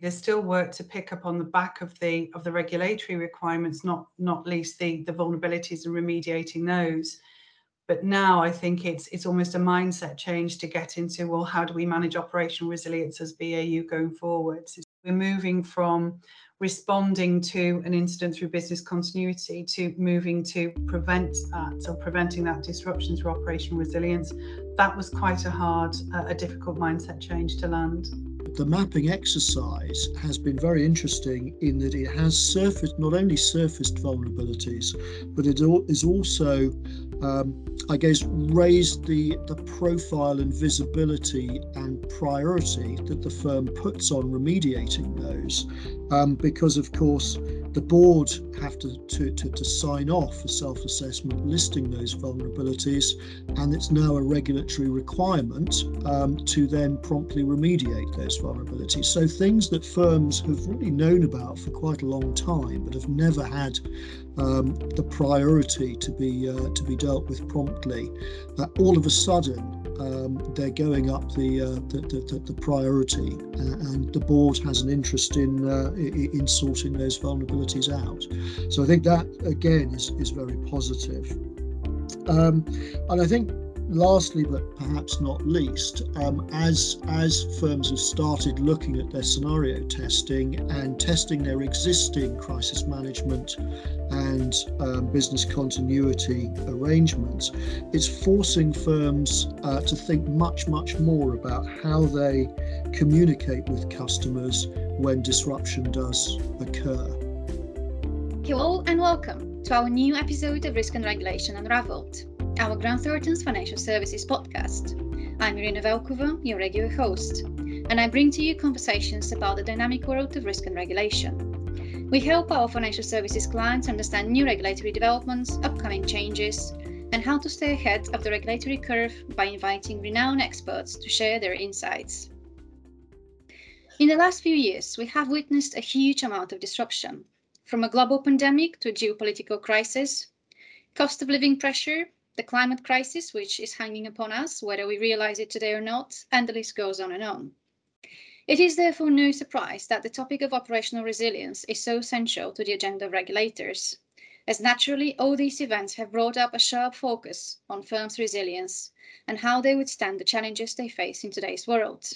There's still work to pick up on the back of the of the regulatory requirements, not not least the the vulnerabilities and remediating those. But now I think it's it's almost a mindset change to get into well, how do we manage operational resilience as BAU going forwards? We're moving from responding to an incident through business continuity to moving to prevent that or preventing that disruption through operational resilience. That was quite a hard, uh, a difficult mindset change to land. The mapping exercise has been very interesting in that it has surfaced not only surfaced vulnerabilities, but it is also um, I guess, raised the, the profile and visibility and priority that the firm puts on remediating those. Um, because, of course, the board have to, to, to, to sign off a self-assessment listing those vulnerabilities and it's now a regulatory requirement um, to then promptly remediate those so things that firms have really known about for quite a long time but have never had um, the priority to be uh, to be dealt with promptly uh, all of a sudden um, they're going up the, uh, the, the, the, priority, uh, and the board has an interest in uh, in sorting those vulnerabilities out. So I think that again is is very positive. Um, and I think lastly, but perhaps not least, um, as as firms have started looking at their scenario testing and testing their existing crisis management and um, business continuity arrangements, it's forcing firms uh, to think much, much more about how they communicate with customers when disruption does occur. Hello and welcome to our new episode of Risk and Regulation Unraveled our Grant Thornton's Financial Services podcast. I'm Irina Velkova, your regular host, and I bring to you conversations about the dynamic world of risk and regulation. We help our financial services clients understand new regulatory developments, upcoming changes, and how to stay ahead of the regulatory curve by inviting renowned experts to share their insights. In the last few years, we have witnessed a huge amount of disruption, from a global pandemic to a geopolitical crisis, cost of living pressure, the climate crisis, which is hanging upon us, whether we realize it today or not, and the list goes on and on. It is therefore no surprise that the topic of operational resilience is so central to the agenda of regulators, as naturally all these events have brought up a sharp focus on firms' resilience and how they withstand the challenges they face in today's world.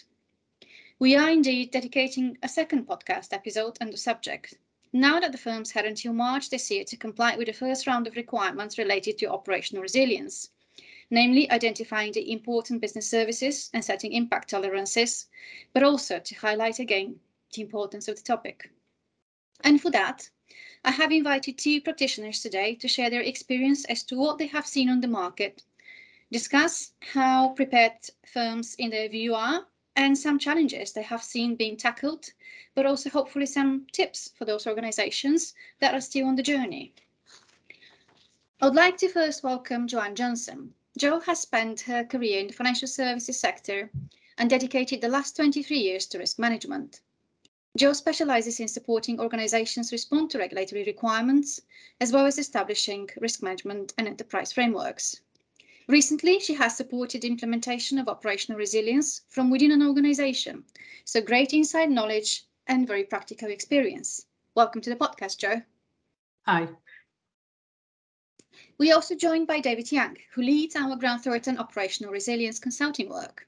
We are indeed dedicating a second podcast episode on the subject, now that the firms had until March this year to comply with the first round of requirements related to operational resilience, namely identifying the important business services and setting impact tolerances, but also to highlight again the importance of the topic. And for that, I have invited two practitioners today to share their experience as to what they have seen on the market, discuss how prepared firms in their view are and some challenges they have seen being tackled, but also hopefully some tips for those organizations that are still on the journey. I would like to first welcome Joanne Johnson. Jo has spent her career in the financial services sector and dedicated the last 23 years to risk management. Jo specializes in supporting organizations respond to regulatory requirements, as well as establishing risk management and enterprise frameworks. Recently, she has supported implementation of operational resilience from within an organization. So great inside knowledge and very practical experience. Welcome to the podcast, Jo. Hi. We are also joined by David Yang, who leads our Grant Thornton operational resilience consulting work.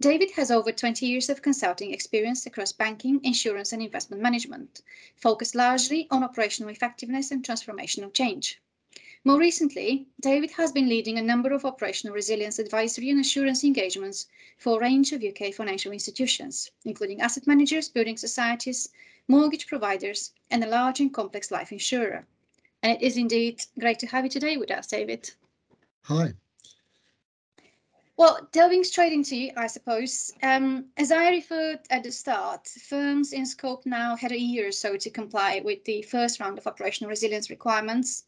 David has over 20 years of consulting experience across banking, insurance, and investment management, focused largely on operational effectiveness and transformational change. More recently, David has been leading a number of operational resilience advisory and assurance engagements for a range of UK financial institutions, including asset managers, building societies, mortgage providers, and a large and complex life insurer. And it is indeed great to have you today with us, David. Hi. Well, delving straight into you, I suppose. Um, as I referred at the start, firms in scope now had a year or so to comply with the first round of operational resilience requirements.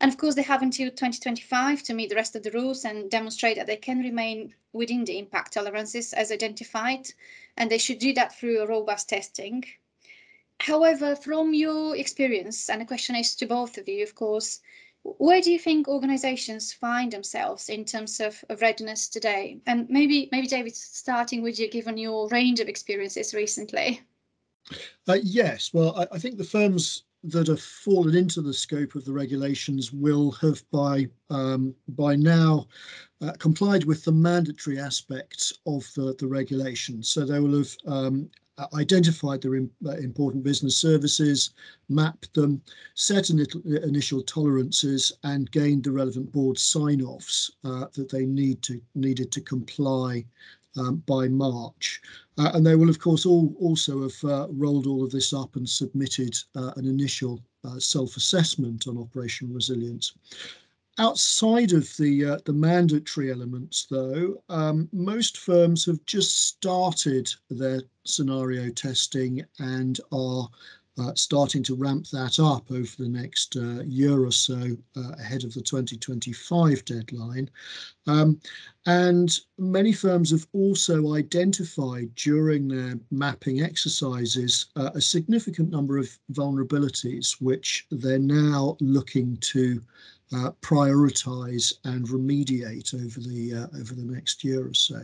And of course, they have until 2025 to meet the rest of the rules and demonstrate that they can remain within the impact tolerances as identified, and they should do that through robust testing. However, from your experience, and the question is to both of you, of course, where do you think organizations find themselves in terms of, of readiness today? And maybe, maybe David, starting with you, given your range of experiences recently. Uh, yes, well, I, I, think the firms that have fallen into the scope of the regulations will have by um, by now uh, complied with the mandatory aspects of the, the regulation. So they will have um, identified their uh, important business services, mapped them, set initial tolerances, and gained the relevant board sign-offs uh, that they need to needed to comply um, by March. Uh, and they will, of course, all also have uh, rolled all of this up and submitted uh, an initial uh, self-assessment on operational resilience. Outside of the uh, the mandatory elements, though, um, most firms have just started their scenario testing and are uh, starting to ramp that up over the next uh, year or so uh, ahead of the 2025 deadline. Um, and many firms have also identified during their mapping exercises uh, a significant number of vulnerabilities, which they're now looking to uh, prioritize and remediate over the over the next year or so.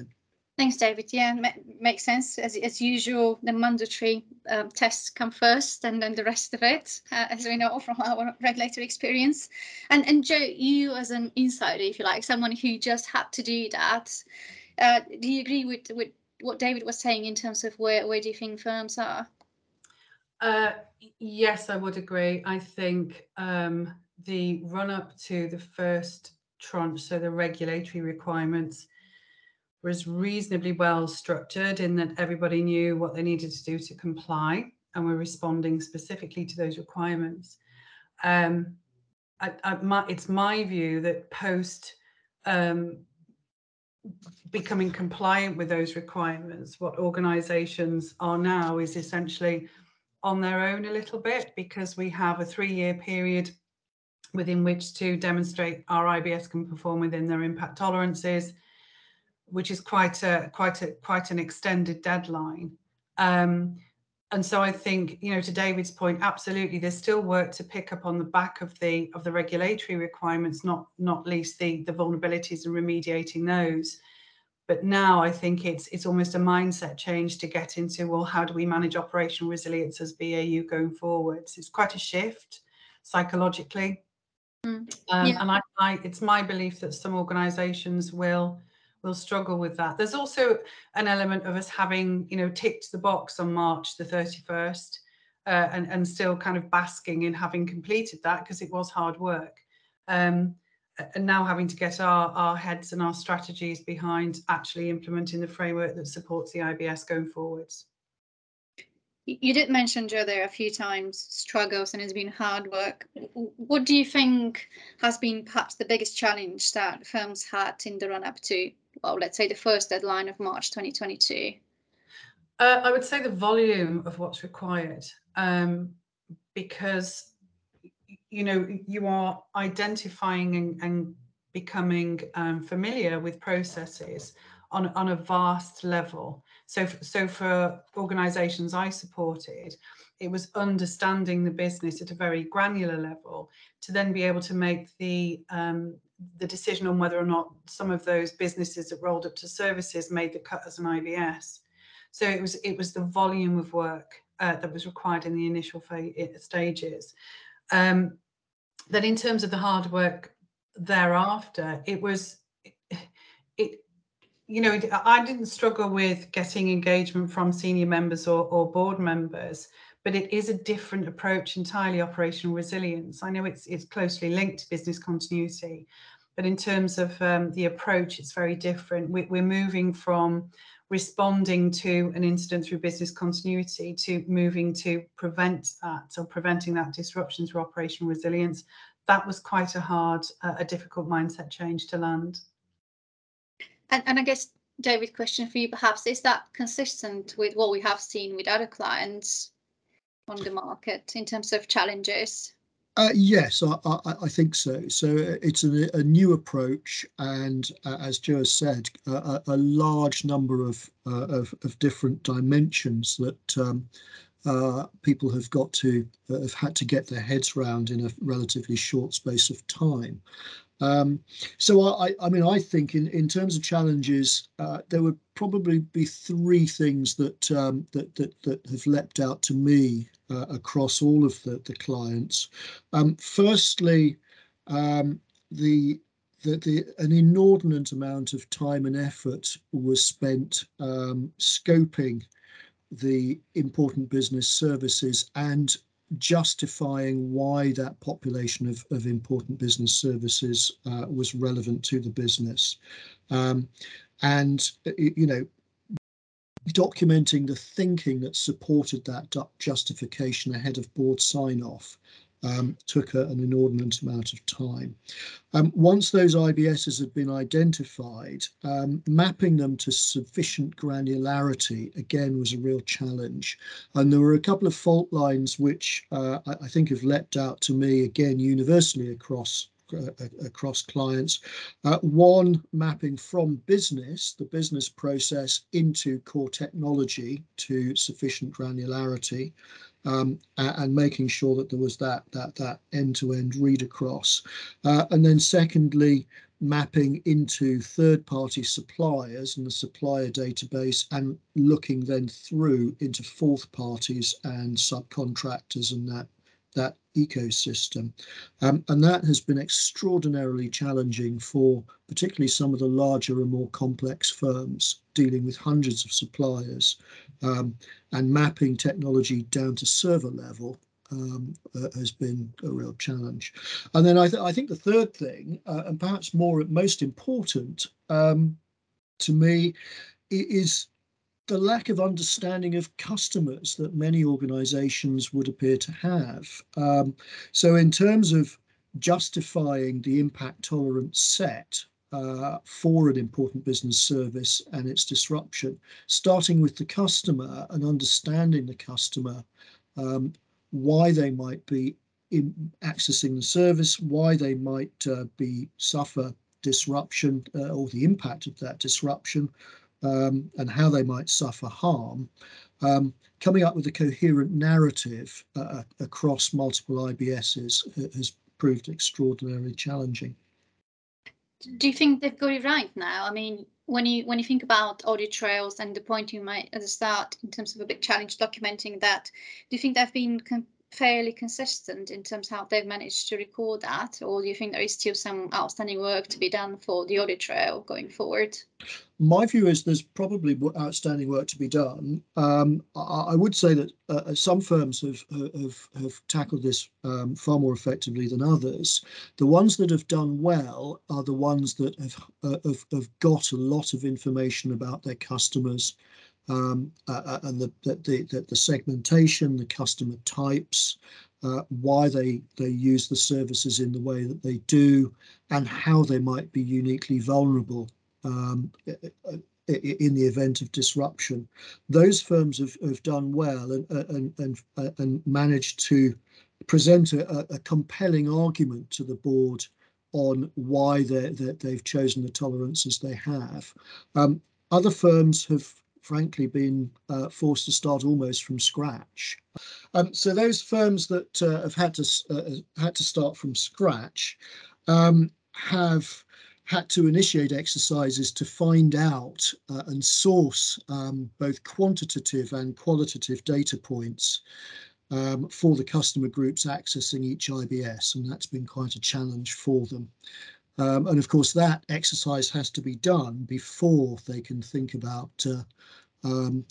Thanks, David. Yeah, makes sense. As, as usual, the mandatory um, tests come first and then the rest of it, uh, as we know from our regulatory experience. And, and Jo, you as an insider, if you like, someone who just had to do that, uh, do you agree with, with what David was saying in terms of where, where do you think firms are? Uh, yes, I would agree. I think um, the run up to the first tranche, so the regulatory requirements, was reasonably well structured in that everybody knew what they needed to do to comply and were responding specifically to those requirements. Um, I, I, my, it's my view that post um, becoming compliant with those requirements, what organisations are now is essentially on their own a little bit because we have a three-year period within which to demonstrate our IBS can perform within their impact tolerances which is quite a quite a quite an extended deadline. Um, and so I think, you know, to David's point, absolutely, there's still work to pick up on the back of the of the regulatory requirements, not not least the the vulnerabilities and remediating those. But now I think it's it's almost a mindset change to get into well, how do we manage operational resilience as BAU going forwards? It's quite a shift psychologically. Mm, um. And I, I, it's my belief that some organisations will will struggle with that. There's also an element of us having, you know, ticked the box on March the 31st uh, and, and still kind of basking in having completed that because it was hard work. Um, and now having to get our, our heads and our strategies behind actually implementing the framework that supports the IBS going forwards. You did mention, Jo, there a few times struggles and it's been hard work. What do you think has been perhaps the biggest challenge that firms had in the run up to well, let's say the first deadline of March 2022? Uh, I would say the volume of what's required, um, because you know you are identifying and, and becoming um, familiar with processes on on a vast level. So, so for organisations I supported, it was understanding the business at a very granular level to then be able to make the um, the decision on whether or not some of those businesses that rolled up to services made the cut as an IBS. So it was it was the volume of work uh, that was required in the initial stages. Um, then in terms of the hard work thereafter, it was it, you know I didn't struggle with getting engagement from senior members or, or board members but it is a different approach entirely operational resilience. I know it's it's closely linked to business continuity, but in terms of um, the approach, it's very different. We, we're moving from responding to an incident through business continuity to moving to prevent that or preventing that disruption through operational resilience. That was quite a hard, uh, a difficult mindset change to land. And, and I guess, David, question for you perhaps, is that consistent with what we have seen with other clients on the market in terms of challenges? Uh, yes, I, I, I, think so. So uh, it's a, a new approach, and uh, as Jo has said, a, a large number of, uh, of, of different dimensions that um, uh, people have got to uh, have had to get their heads around in a relatively short space of time. Um, so I, I mean, I think in, in terms of challenges, uh, there would probably be three things that um, that, that that have leapt out to me uh, across all of the the clients. Um, firstly, um, the the, an inordinate amount of time and effort was spent um, scoping the important business services and justifying why that population of, of important business services uh, was relevant to the business. Um, and, you know, documenting the thinking that supported that justification ahead of board sign off um, took a, an inordinate amount of time. Um, once those IBSs had been identified, um, mapping them to sufficient granularity again was a real challenge. And there were a couple of fault lines which uh, I, I, think have leapt out to me again universally across across clients. Uh, one, mapping from business, the business process, into core technology to sufficient granularity um, and making sure that there was that that that end-to-end read across. Uh, and then secondly, mapping into third-party suppliers and the supplier database and looking then through into fourth parties and subcontractors and that that ecosystem. Um, and that has been extraordinarily challenging for particularly some of the larger and more complex firms dealing with hundreds of suppliers um, and mapping technology down to server level um, uh, has been a real challenge. And then I, th I think the third thing, uh, and perhaps more most important um, to me, is the lack of understanding of customers that many organizations would appear to have. Um, so in terms of justifying the impact tolerance set uh, for an important business service and its disruption, starting with the customer and understanding the customer, um, why they might be in accessing the service, why they might uh, be suffer disruption uh, or the impact of that disruption, um, and how they might suffer harm, um, coming up with a coherent narrative uh, across multiple IBSs has proved extraordinarily challenging. Do you think they've got it right now? I mean, when you when you think about audit trails and the point you made at the start in terms of a big challenge documenting that, do you think they've been fairly consistent in terms of how they've managed to record that, or do you think there is still some outstanding work to be done for the audit trail going forward? My view is there's probably outstanding work to be done. Um, I, I, would say that uh, uh, some firms have, have, have tackled this um, far more effectively than others. The ones that have done well are the ones that have, uh, have, have got a lot of information about their customers um, uh, uh, and the, the, the, segmentation, the customer types, uh, why they, they use the services in the way that they do, and how they might be uniquely vulnerable um, in the event of disruption. Those firms have, have done well and, and, and, and managed to present a, a compelling argument to the board on why they they've chosen the tolerances they have. Um, other firms have frankly been uh, forced to start almost from scratch. Um, so those firms that uh, have had to uh, had to start from scratch um, have had to initiate exercises to find out uh, and source um, both quantitative and qualitative data points um, for the customer groups accessing each IBS, and that's been quite a challenge for them. Um, and of course, that exercise has to be done before they can think about uh, um,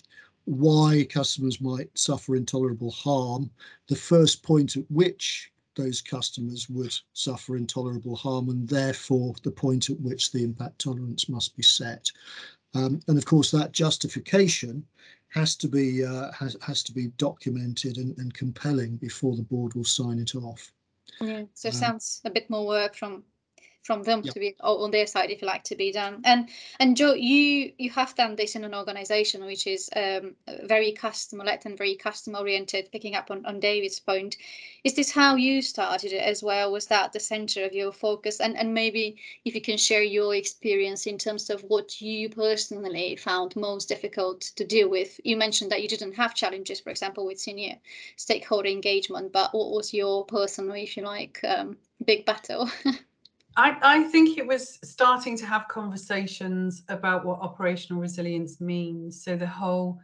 why customers might suffer intolerable harm, the first point at which those customers would suffer intolerable harm, and therefore the point at which the impact tolerance must be set. Um, and of course, that justification has to be uh, has has to be documented and, and, compelling before the board will sign it off. Yeah, so uh, sounds a bit more work from from them yep. to be on their side if you like to be done. And and jo you you have done this in an organization which is um, very customer led and very customer oriented picking up on, on david's point. Is this how you started it as well? Was that the center of your focus? And and maybe if you can share your experience in terms of what you personally found most difficult to deal with. You mentioned that you didn't have challenges for example with senior stakeholder engagement but what was your personal if you like um, big battle I, I think it was starting to have conversations about what operational resilience means. So the whole,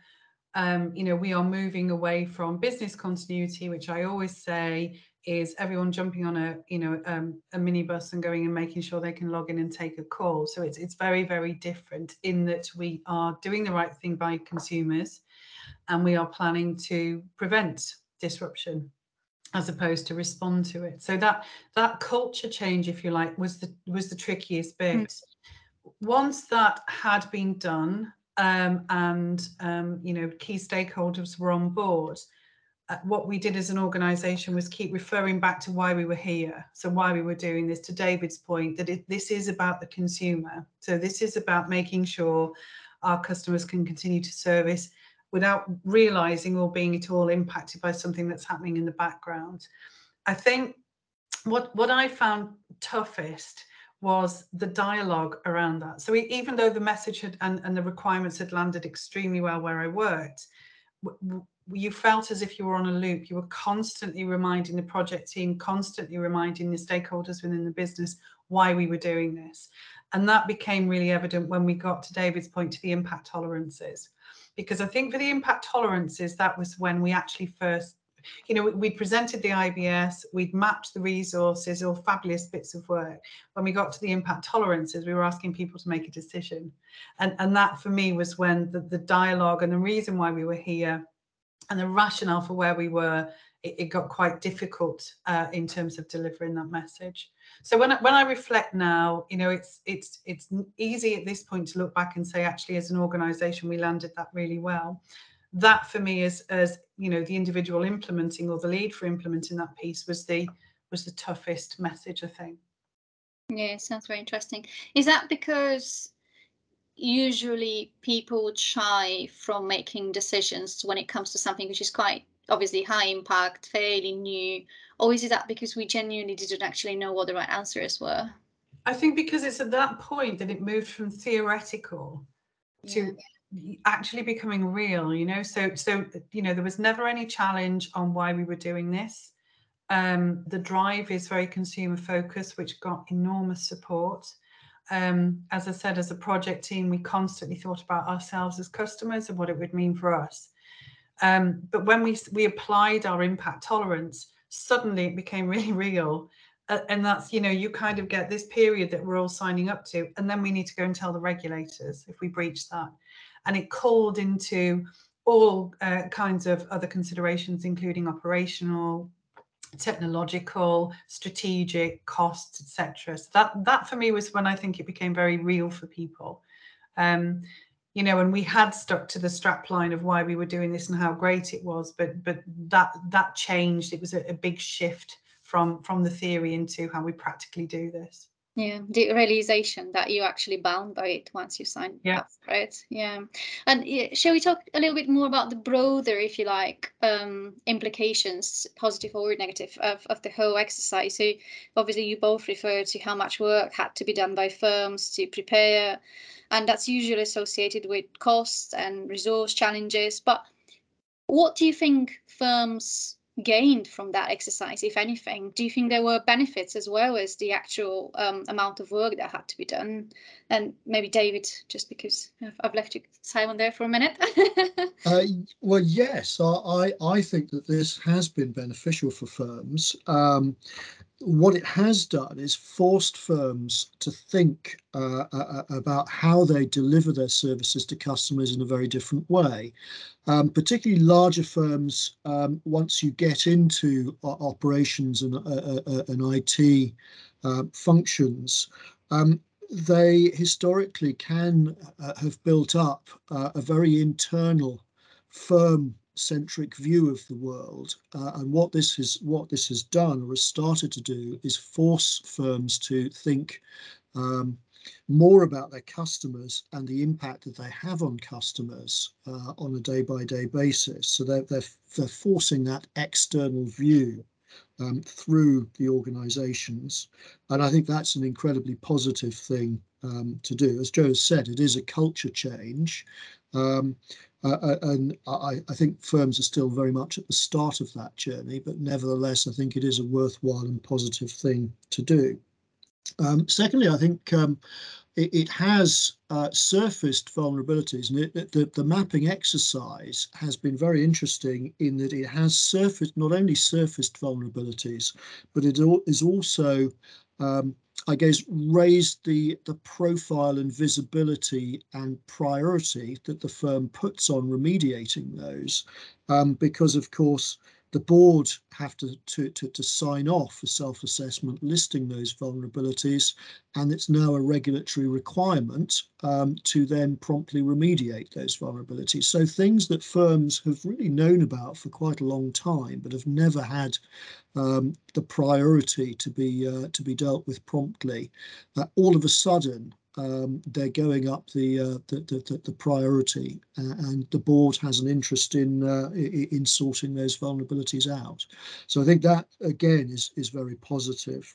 um, you know, we are moving away from business continuity, which I always say is everyone jumping on a, you know, um, a minibus and going and making sure they can log in and take a call. So it's it's very very different in that we are doing the right thing by consumers, and we are planning to prevent disruption as opposed to respond to it. So that that culture change if you like was the was the trickiest bit. Mm. once that had been done um, and um, you know key stakeholders were on board uh, what we did as an organization was keep referring back to why we were here. So why we were doing this to david's point that it, this is about the consumer. So this is about making sure our customers can continue to service without realizing or being at all impacted by something that's happening in the background. I think what what I found toughest was the dialogue around that. So even though the message had and, and the requirements had landed extremely well where I worked, you felt as if you were on a loop. You were constantly reminding the project team, constantly reminding the stakeholders within the business why we were doing this. And that became really evident when we got to David's point to the impact tolerances because I think for the impact tolerances, that was when we actually first, you know, we presented the IBS, we'd mapped the resources, all fabulous bits of work. When we got to the impact tolerances, we were asking people to make a decision. And, and that for me was when the, the dialogue and the reason why we were here and the rationale for where we were, it, it got quite difficult uh, in terms of delivering that message. So when I, when I reflect now, you know, it's it's it's easy at this point to look back and say, actually, as an organisation, we landed that really well. That for me, is as you know, the individual implementing or the lead for implementing that piece was the was the toughest message, I think. Yeah, sounds very interesting. Is that because usually people shy from making decisions when it comes to something which is quite obviously high impact, fairly new, or is it that because we genuinely didn't actually know what the right answers were? I think because it's at that point that it moved from theoretical to yeah. actually becoming real, you know. So so you know, there was never any challenge on why we were doing this. Um, the drive is very consumer focused, which got enormous support. Um, as I said, as a project team, we constantly thought about ourselves as customers and what it would mean for us. Um, but when we we applied our impact tolerance, suddenly it became really real. Uh, and that's you know you kind of get this period that we're all signing up to, and then we need to go and tell the regulators if we breach that. And it called into all uh, kinds of other considerations, including operational, technological, strategic, costs, etc. So that that for me was when I think it became very real for people. Um, you know, and we had stuck to the strap line of why we were doing this and how great it was, but but that that changed. It was a, a big shift from from the theory into how we practically do this. Yeah, the realization that you're actually bound by it once you sign yeah. up for it. Yeah. And yeah, shall we talk a little bit more about the broader, if you like, um, implications, positive or negative, of, of the whole exercise? So obviously you both referred to how much work had to be done by firms to prepare and that's usually associated with costs and resource challenges. But what do you think firms gained from that exercise, if anything? Do you think there were benefits as well as the actual um, amount of work that had to be done? And maybe David, just because I've left you silent there for a minute. uh, well, yes, I, I think that this has been beneficial for firms. Um, what it has done is forced firms to think uh, uh, uh, about how they deliver their services to customers in a very different way. Um, particularly larger firms, um, once you get into operations and, uh, uh, uh and IT functions, um, they historically can have built up a very internal firm centric view of the world. Uh, and what this is, what this has done or has started to do is force firms to think um, more about their customers and the impact that they have on customers uh, on a day by day basis. So they're, they're, they're forcing that external view um, through the organizations. And I think that's an incredibly positive thing um, to do. As Jo has said, it is a culture change. Um, uh, uh, and I, I, think firms are still very much at the start of that journey, but nevertheless, I think it is a worthwhile and positive thing to do. Um, secondly, I think um, it, it, has uh, surfaced vulnerabilities, and it, the, the mapping exercise has been very interesting in that it has surfaced not only surfaced vulnerabilities, but it is also um, I guess, raised the, the profile and visibility and priority that the firm puts on remediating those. Um, because, of course, the board have to, to, to, to sign off a self-assessment listing those vulnerabilities, and it's now a regulatory requirement um, to then promptly remediate those vulnerabilities. So things that firms have really known about for quite a long time, but have never had um, the priority to be uh, to be dealt with promptly, uh, all of a sudden um, they're going up the, uh, the, the, the priority, uh, and the board has an interest in uh, in sorting those vulnerabilities out. So I think that again is is very positive.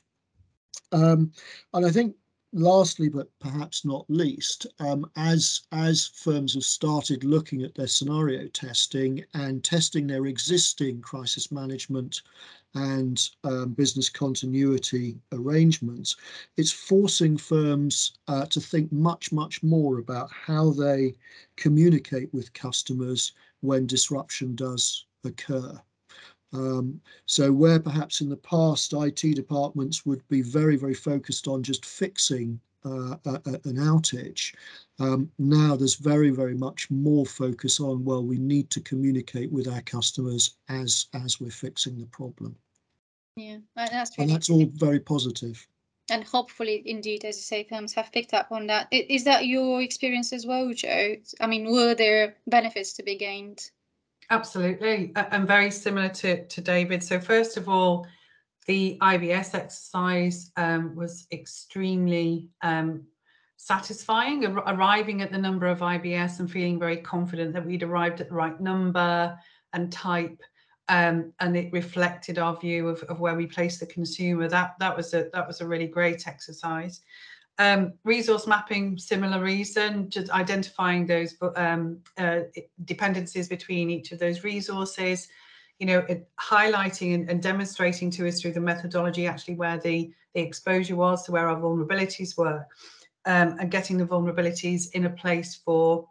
Um, and I think lastly, but perhaps not least, um, as as firms have started looking at their scenario testing and testing their existing crisis management and um, business continuity arrangements, it's forcing firms uh, to think much, much more about how they communicate with customers when disruption does occur. Um, so where perhaps in the past IT departments would be very, very focused on just fixing uh, a, a, an outage, um, now there's very, very much more focus on, well, we need to communicate with our customers as as we're fixing the problem. Yeah, that's really and that's all very positive. And hopefully, indeed, as you say, firms have picked up on that. Is that your experience as well, Jo? I mean, were there benefits to be gained? Absolutely, and very similar to, to David. So first of all, the IBS exercise um, was extremely um, satisfying, ar- arriving at the number of IBS and feeling very confident that we'd arrived at the right number and type um, and it reflected our view of, of where we place the consumer. That that was a that was a really great exercise. Um, resource mapping, similar reason, just identifying those um, uh, dependencies between each of those resources, you know, highlighting and, and, demonstrating to us through the methodology actually where the, the exposure was, so where our vulnerabilities were, um, and getting the vulnerabilities in a place for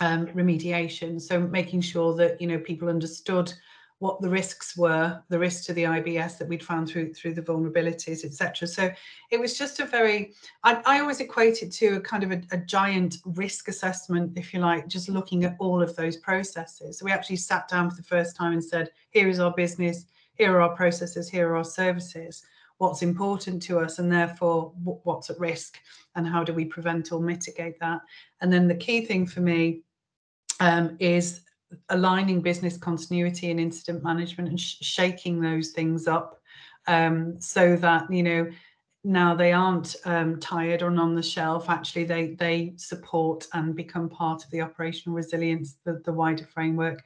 um, remediation. So making sure that, you know, people understood what the risks were, the risks to the IBS that we'd found through through the vulnerabilities, etc. So it was just a very, I, I always equate it to a kind of a, a, giant risk assessment, if you like, just looking at all of those processes. So we actually sat down for the first time and said, here is our business, here are our processes, here are our services, what's important to us, and therefore what's at risk, and how do we prevent or mitigate that. And then the key thing for me um, is aligning business continuity and incident management and sh- shaking those things up um, so that you know now they aren't um, tired or on the shelf. Actually they they support and become part of the operational resilience the, the wider framework.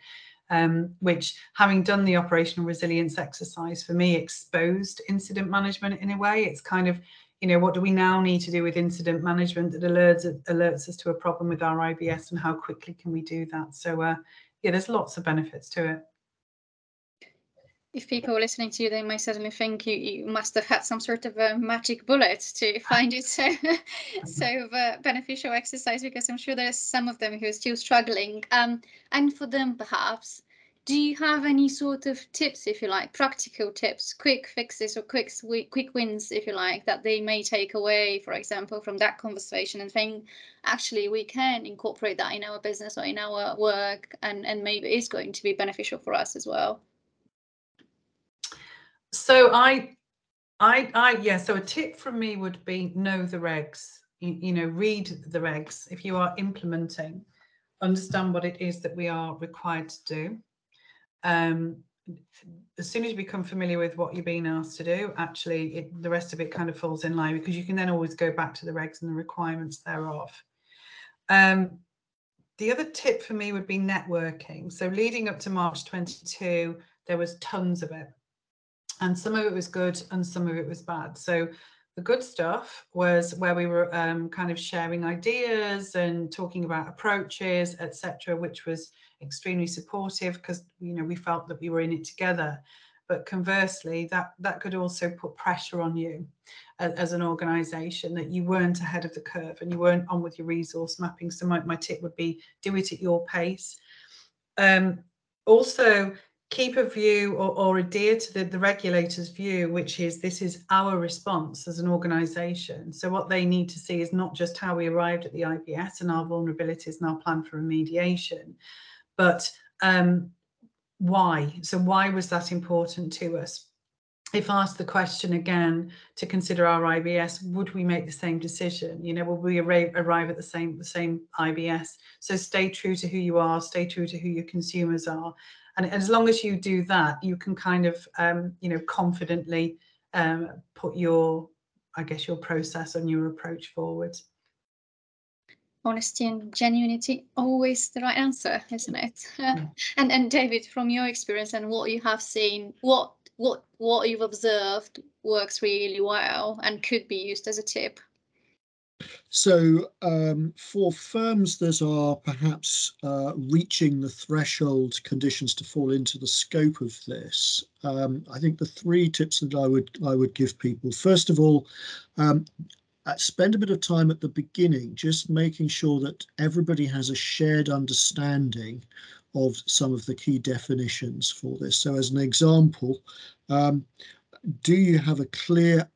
Um, which having done the operational resilience exercise for me exposed incident management in a way. It's kind of you know what do we now need to do with incident management that alerts alerts us to a problem with our IBS and how quickly can we do that? So uh, yeah, there's lots of benefits to it. If people are listening to you, they might certainly think you, you must have had some sort of a magic bullet to find it so so uh, beneficial exercise because I'm sure there's some of them who are still struggling. Um, and for them, perhaps do you have any sort of tips if you like practical tips quick fixes or quick quick wins if you like that they may take away for example from that conversation and think actually we can incorporate that in our business or in our work and and maybe it's going to be beneficial for us as well so i i i yeah so a tip from me would be know the regs. You, you know read the regs if you are implementing. Understand what it is that we are required to do um, as soon as you become familiar with what you're being asked to do, actually, it, the rest of it kind of falls in line because you can then always go back to the regs and the requirements thereof. Um, the other tip for me would be networking. So leading up to March 22, there was tons of it. And some of it was good and some of it was bad. So the good stuff was where we were um, kind of sharing ideas and talking about approaches, etc., which was extremely supportive because you know we felt that we were in it together. but conversely, that that could also put pressure on you as, as an organisation that you weren't ahead of the curve and you weren't on with your resource mapping. So my, my tip would be do it at your pace. Um, also, keep a view or, or adhere to the, the regulator's view, which is this is our response as an organisation. So what they need to see is not just how we arrived at the IBS and our vulnerabilities and our plan for remediation, but um, why. So why was that important to us? If asked the question again to consider our IBS, would we make the same decision? You know, will we arrive at the same the same IBS? So stay true to who you are, stay true to who your consumers are, and as long as you do that, you can kind of um, you know confidently um, put your, I guess, your process and your approach forward. Honesty and genuinity always the right answer isn't it? Yeah. and and david from your experience and what you have seen what what what you've observed works really well and could be used as a tip so um, for firms that are perhaps uh, reaching the threshold conditions to fall into the scope of this, um, I think the three tips that I would I would give people. First of all, um, uh, spend a bit of time at the beginning just making sure that everybody has a shared understanding of some of the key definitions for this. So as an example, um, do you have a clear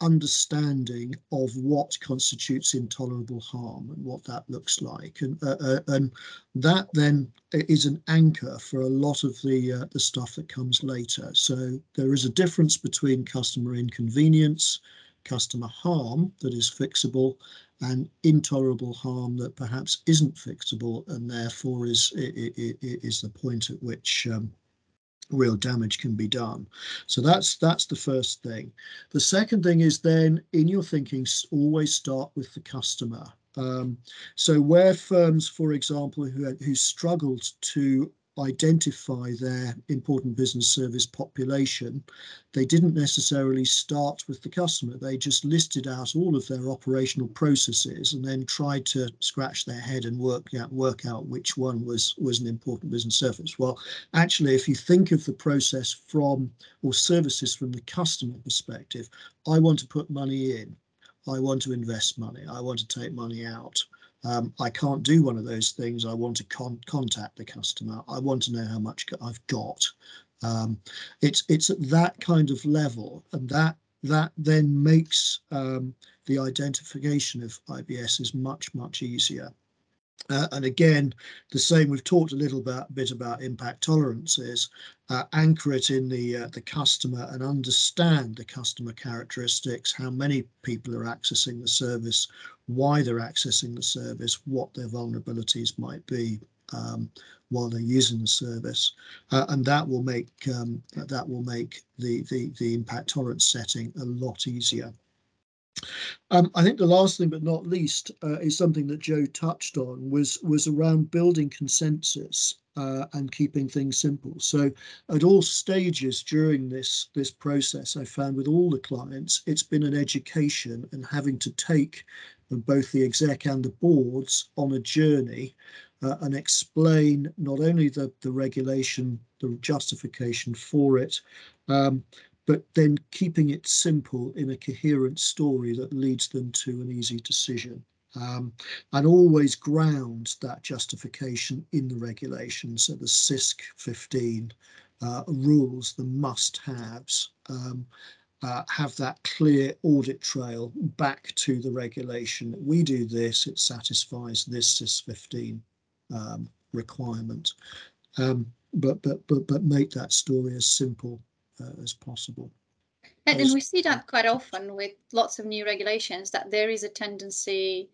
understanding of what constitutes intolerable harm and what that looks like. And uh, uh, and that then is an anchor for a lot of the uh, the stuff that comes later. So there is a difference between customer inconvenience customer harm that is fixable and intolerable harm that perhaps isn't fixable and therefore is is the point at which um, real damage can be done. So that's that's the first thing. The second thing is then in your thinking always start with the customer. Um, so where firms for example who who struggled to identify their important business service population, they didn't necessarily start with the customer. They just listed out all of their operational processes and then tried to scratch their head and work out work out which one was was an important business service. Well, actually, if you think of the process from or services from the customer perspective, I want to put money in. I want to invest money. I want to take money out. Um, I can't do one of those things. I want to con contact the customer. I want to know how much I've got. Um, it's it's at that kind of level, and that that then makes um, the identification of IBS is much much easier. Uh, and again, the same. We've talked a little bit, bit about impact tolerances. Uh, anchor it in the uh, the customer and understand the customer characteristics. How many people are accessing the service? Why they're accessing the service? What their vulnerabilities might be um, while they're using the service, uh, and that will make um, that will make the, the the impact tolerance setting a lot easier. Um, I think the last thing, but not least, uh, is something that Jo touched on was was around building consensus uh, and keeping things simple. So, at all stages during this this process, I found with all the clients, it's been an education and having to take both the exec and the boards on a journey uh, and explain not only the the regulation, the justification for it, um, but then keeping it simple in a coherent story that leads them to an easy decision. Um, and always ground that justification in the regulations. So the SYSC 15 uh, rules, the must-haves, um, uh, have that clear audit trail back to the regulation. We do this, it satisfies this SYSC 15 um, requirement. Um, but, but, but, but make that story as simple uh, as possible. And, and we see that quite often with lots of new regulations that there is a tendency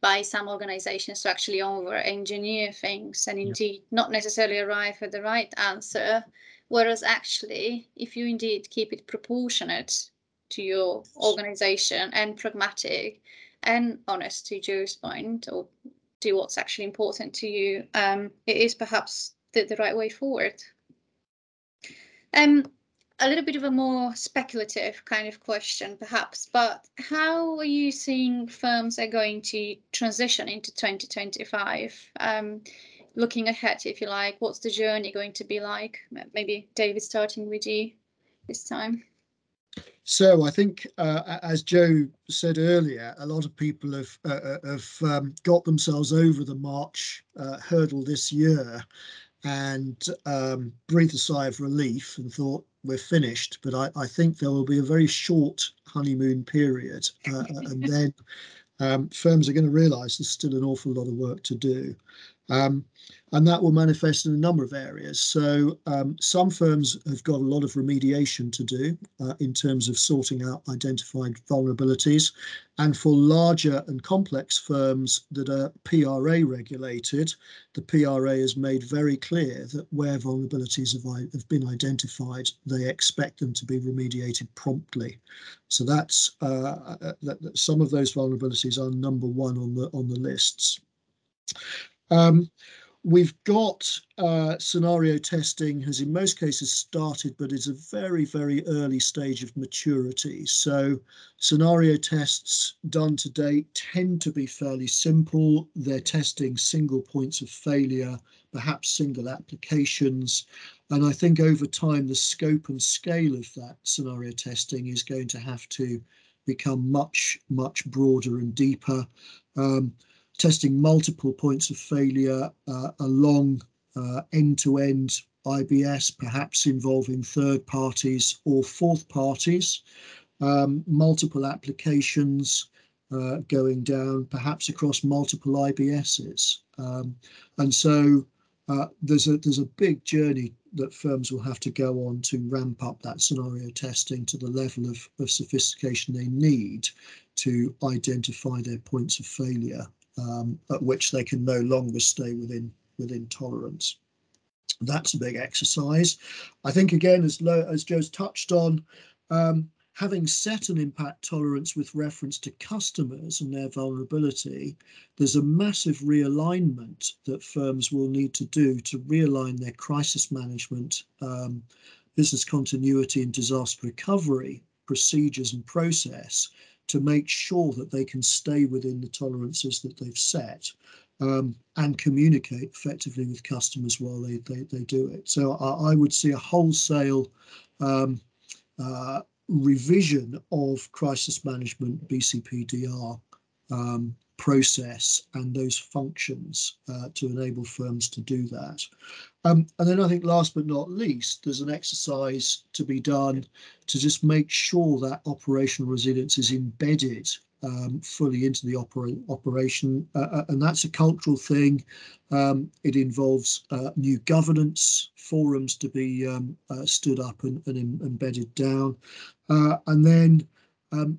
by some organizations to actually over engineer things and indeed not necessarily arrive at the right answer. Whereas actually, if you indeed keep it proportionate to your organization and pragmatic and honest to Jo's point or do what's actually important to you, um, it is perhaps the, the right way forward. Um, a little bit of a more speculative kind of question, perhaps, but how are you seeing firms are going to transition into 2025? Um, looking ahead, if you like, what's the journey going to be like? Maybe David, starting with you. this time? So I think, uh, as Jo said earlier, a lot of people have uh, uh, have um, got themselves over the March uh, hurdle this year, and um, breathed a sigh of relief and thought we're finished. But I, I think there will be a very short honeymoon period, uh, and then um, firms are going to realise there's still an awful lot of work to do. Um, and that will manifest in a number of areas. So um, some firms have got a lot of remediation to do uh, in terms of sorting out identified vulnerabilities. And for larger and complex firms that are PRA regulated, the PRA has made very clear that where vulnerabilities have, have been identified, they expect them to be remediated promptly. So that's uh, uh that, some of those vulnerabilities are number one on the on the lists. Um, We've got uh, scenario testing has in most cases started, but it's a very, very early stage of maturity. So scenario tests done to date tend to be fairly simple. They're testing single points of failure, perhaps single applications. And I think over time, the scope and scale of that scenario testing is going to have to become much, much broader and deeper. Um, testing multiple points of failure uh, along uh, end-to-end IBS, perhaps involving third parties or fourth parties, um, multiple applications uh, going down, perhaps across multiple IBSs. Um, and so uh, there's a there's a big journey that firms will have to go on to ramp up that scenario testing to the level of, of sophistication they need to identify their points of failure um, at which they can no longer stay within within tolerance. That's a big exercise. I think again, as low, as Jo's touched on, um, having set an impact tolerance with reference to customers and their vulnerability, there's a massive realignment that firms will need to do to realign their crisis management, um, business continuity and disaster recovery procedures and process to make sure that they can stay within the tolerances that they've set um, and communicate effectively with customers while they, they, they do it. So I, I, would see a wholesale um, uh, revision of crisis management BCPDR um, process and those functions uh, to enable firms to do that. Um, and then I think last but not least, there's an exercise to be done to just make sure that operational resilience is embedded um, fully into the opera operation. Uh, uh and that's a cultural thing. Um, it involves uh, new governance forums to be um, uh, stood up and, and embedded down. Uh, and then um,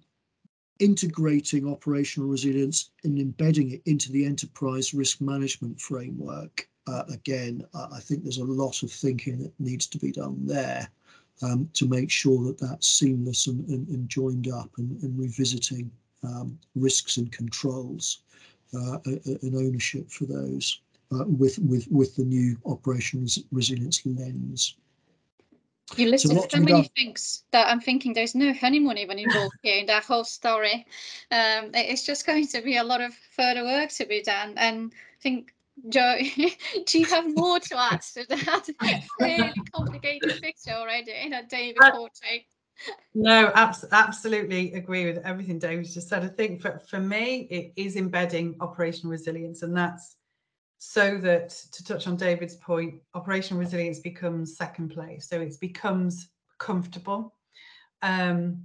integrating operational resilience and embedding it into the enterprise risk management framework. Uh, again, I think there's a lot of thinking that needs to be done there um, to make sure that that's seamless and, and, and joined up and, and revisiting um, risks and controls uh, and ownership for those uh, with, with, with the new operations resilience lens. You listed so, so many things that I'm thinking there's no honeymoon even involved here in that whole story. Um, it's just going to be a lot of further work to be done. And I think, Jo, do you have more to add to that really complicated picture already in a David portrait? No, abs- absolutely agree with everything David just said. I think for, for me, it is embedding operational resilience, and that's so that to touch on David's point, operational resilience becomes second place. So it becomes comfortable. Um,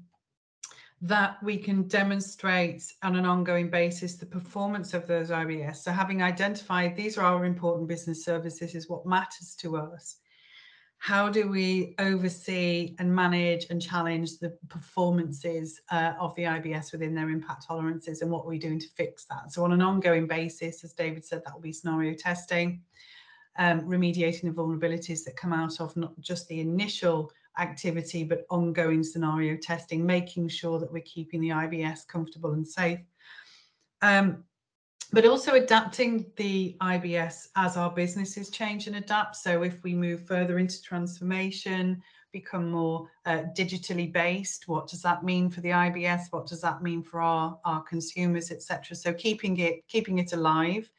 that we can demonstrate on an ongoing basis the performance of those IBS. So having identified these are our important business services is what matters to us how do we oversee and manage and challenge the performances uh, of the IBS within their impact tolerances and what are we doing to fix that? So on an ongoing basis, as David said, that will be scenario testing, um, remediating the vulnerabilities that come out of not just the initial activity, but ongoing scenario testing, making sure that we're keeping the IBS comfortable and safe. Um, but also adapting the IBS as our businesses change and adapt. So if we move further into transformation, become more uh, digitally based, what does that mean for the IBS? What does that mean for our, our consumers, etc. So keeping it keeping it alive.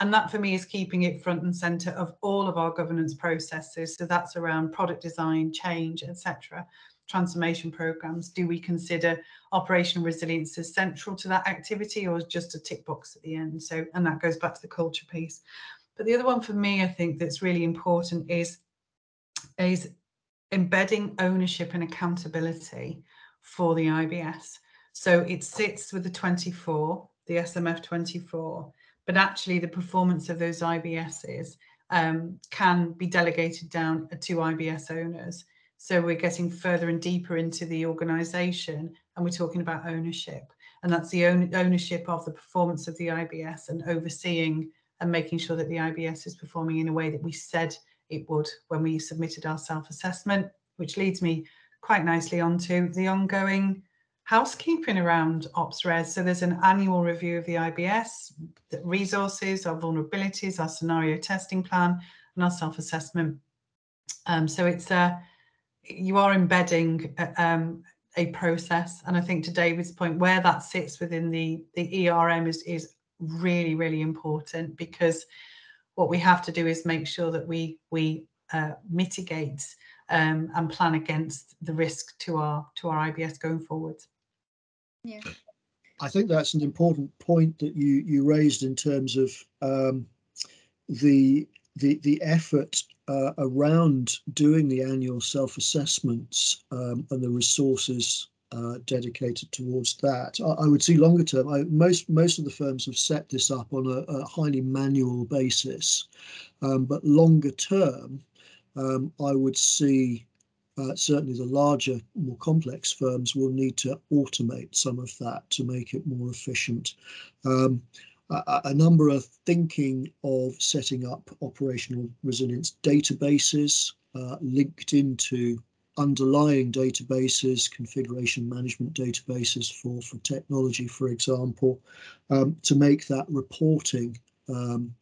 And that for me is keeping it front and center of all of our governance processes. So that's around product design, change, etc. transformation programs, do we consider operational resilience as central to that activity or just a tick box at the end? So, and that goes back to the culture piece. But the other one for me, I think that's really important is, is embedding ownership and accountability for the IBS. So it sits with the 24, the SMF 24, but actually the performance of those IBSs um, can be delegated down to IBS owners. So we're getting further and deeper into the organisation and we're talking about ownership. And that's the own, ownership of the performance of the IBS and overseeing and making sure that the IBS is performing in a way that we said it would when we submitted our self-assessment, which leads me quite nicely onto the ongoing housekeeping around ops res. So there's an annual review of the IBS, the resources, our vulnerabilities, our scenario testing plan, and our self-assessment. Um, so it's a, you are embedding a, uh, um, a process. And I think to David's point, where that sits within the, the ERM is, is really, really important because what we have to do is make sure that we, we uh, mitigate um, and plan against the risk to our to our IBS going forward. Yeah. I think that's an important point that you you raised in terms of um, the the the effort uh, around doing the annual self assessments um, and the resources uh, dedicated towards that. I, I, would see longer term. I, most most of the firms have set this up on a, a highly manual basis, um, but longer term, um, I would see uh, certainly the larger, more complex firms will need to automate some of that to make it more efficient. Um, a, a, number are thinking of setting up operational resilience databases uh, linked into underlying databases, configuration management databases for, for technology, for example, um, to make that reporting um,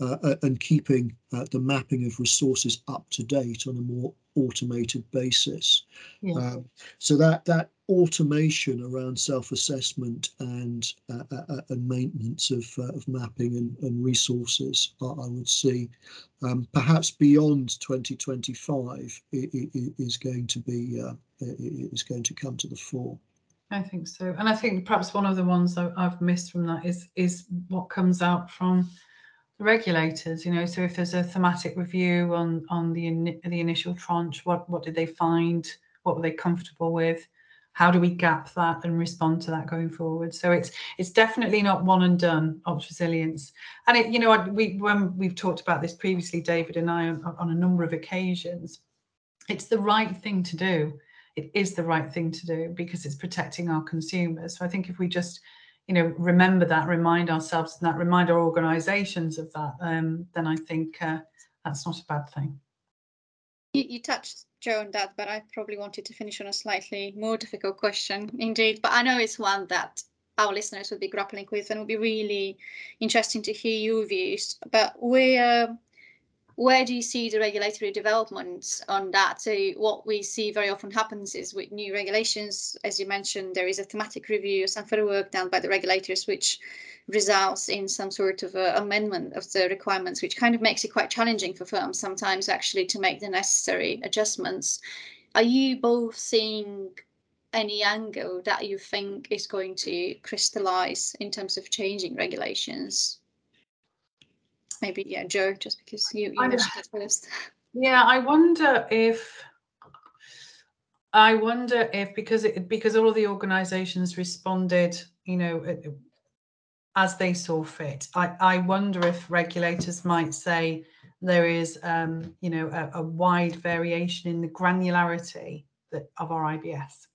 uh, and keeping uh, the mapping of resources up to date on a more automated basis. Yeah. Um, so that that automation around self-assessment and uh, uh, uh and maintenance of of mapping and, and resources, I, would see, um, perhaps beyond 2025, it, it is going to be is going to come to the fore. I think so, and I think perhaps one of the ones I've missed from that is is what comes out from the regulators you know. So if there's a thematic review on on the in, the initial tranche what what did they find? What were they comfortable with how do we gap that and respond to that going forward? So it's it's definitely not one and done ops resilience. And it you know we when we've talked about this previously david and i on, on a number of occasions it's the right thing to do. It is the right thing to do because it's protecting our consumers. So i think if we just you know remember that remind ourselves and that remind our organizations of that um, then i think uh, that's not a bad thing. You, you touched jo on that but i probably wanted to finish on a slightly more difficult question indeed but i know it's one that our listeners would be grappling with and it would be really interesting to hear your views but where where do you see the regulatory developments on that? So what we see very often happens is with new regulations, as you mentioned, there is a thematic review, some further work done by the regulators, which results in some sort of uh, amendment of the requirements, which kind of makes it quite challenging for firms sometimes actually to make the necessary adjustments. Are you both seeing any angle that you think is going to crystallize in terms of changing regulations? maybe yeah, Jo, just because you, you mentioned it first. Yeah, I wonder if I wonder if because it because all of the organisations responded, you know, as they saw fit. I I wonder if regulators might say there is, um, you know, a, a wide variation in the granularity that, of our IBS.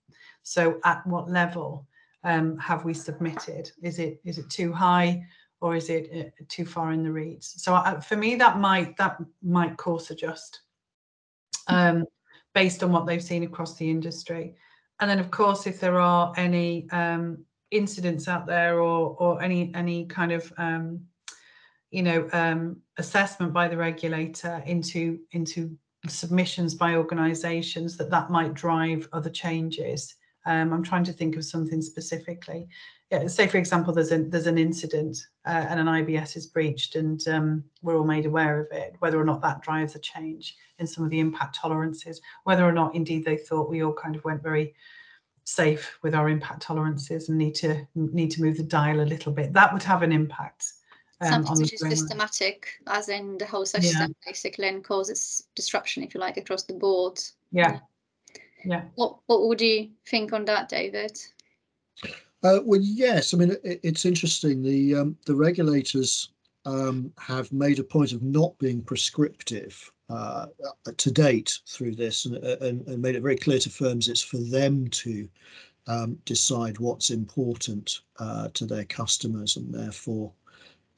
So, at what level um, have we submitted? Is it is it too high? or is it uh, too far in the reads? So uh, for me, that might that might course adjust um, based on what they've seen across the industry. And then, of course, if there are any um, incidents out there or or any any kind of um, you know um, assessment by the regulator into into submissions by organisations that that might drive other changes Um, I'm trying to think of something specifically. Yeah, say for example, there's an there's an incident uh, and an IBS is breached, and um, we're all made aware of it. Whether or not that drives a change in some of the impact tolerances, whether or not indeed they thought we all kind of went very safe with our impact tolerances and need to need to move the dial a little bit, that would have an impact. Um, Something which is systematic, as in the whole system yeah. basically, and causes disruption, if you like, across the board. Yeah. Yeah. What What would you think on that, David? Uh, well, yes. I mean, it, it's interesting. The um, the regulators um, have made a point of not being prescriptive uh, to date through this, and, and, and, made it very clear to firms it's for them to um, decide what's important uh, to their customers, and therefore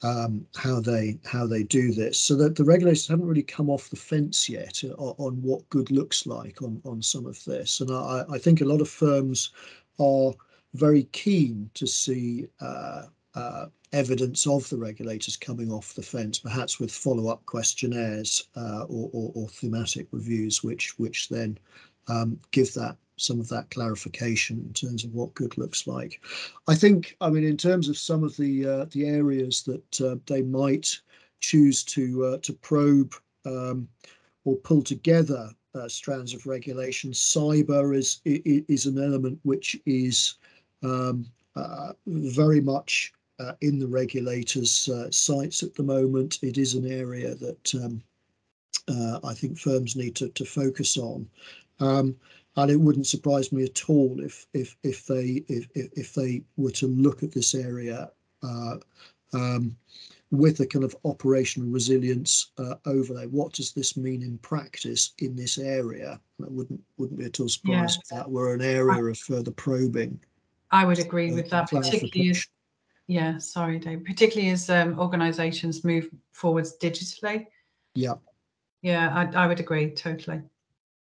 um, how they how they do this. So that the regulators haven't really come off the fence yet on, on what good looks like on on some of this, and I, I think a lot of firms are very keen to see uh, uh, evidence of the regulators coming off the fence, perhaps with follow-up questionnaires uh, or, or, or, thematic reviews, which which then um, give that some of that clarification in terms of what good looks like. I think, I mean, in terms of some of the uh, the areas that uh, they might choose to uh, to probe um, or pull together uh, strands of regulation, cyber is is an element which is um, uh, very much uh, in the regulators' sights at the moment. It is an area that um, I think firms need to, to focus on. Um, and it wouldn't surprise me at all if if if they if if they were to look at this area uh, um, with a kind of operational resilience uh, overlay. What does this mean in practice in this area? I wouldn't wouldn't be at all surprised yeah. if that were an area of further probing. I would agree uh, with that, particularly as yeah, sorry, Dave. Particularly as um, organisations move forwards digitally. Yeah. Yeah, I, I would agree totally.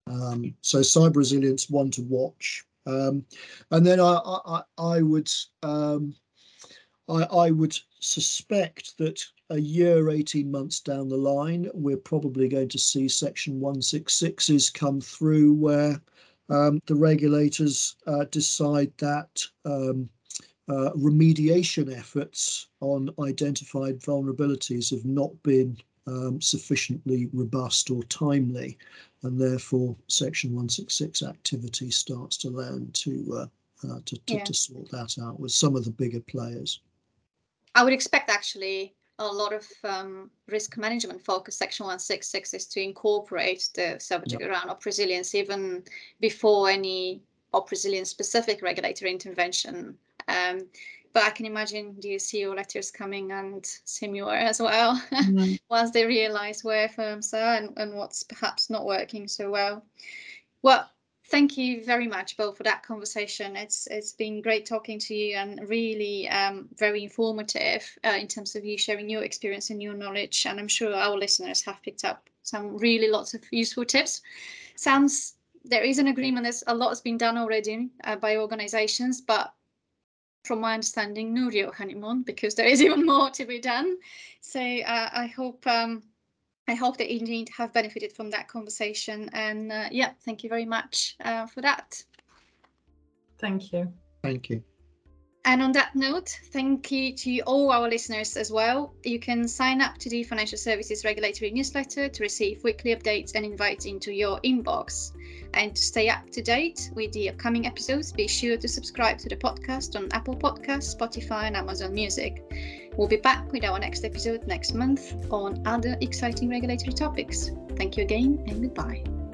Um, so cyber resilience, one to watch. Um, and then I, I, I would um, I, I would suspect that a year, 18 months down the line, we're probably going to see section 166s come through where um, the regulators uh, decide that um, uh, remediation efforts on identified vulnerabilities have not been um, sufficiently robust or timely, and therefore Section 166 activity starts to learn to uh, uh, to, to, yeah. to, sort that out with some of the bigger players. I would expect actually a lot of um, risk management focus section 166 is to incorporate the subject yep. around op resilience even before any op resilience specific regulatory intervention um, but I can imagine Dear CEO letters coming and similar as well mm-hmm. once they realize where firms are and, and what's perhaps not working so well. Well, thank you very much, Bill, for that conversation. It's it's been great talking to you and really um, very informative uh, in terms of you sharing your experience and your knowledge. And I'm sure our listeners have picked up some really lots of useful tips. Sounds there is an agreement. There's a lot has been done already uh, by organisations, but from my understanding, no real honeymoon because there is even more to be done. So uh, I hope um, I hope that indeed have benefited from that conversation. And uh, yeah, thank you very much uh, for that. Thank you. Thank you. And on that note, thank you to all our listeners as well. You can sign up to the Financial Services Regulatory newsletter to receive weekly updates and invites into your inbox. And to stay up to date with the upcoming episodes, be sure to subscribe to the podcast on Apple Podcasts, Spotify, and Amazon Music. We'll be back with our next episode next month on other exciting regulatory topics. Thank you again and goodbye.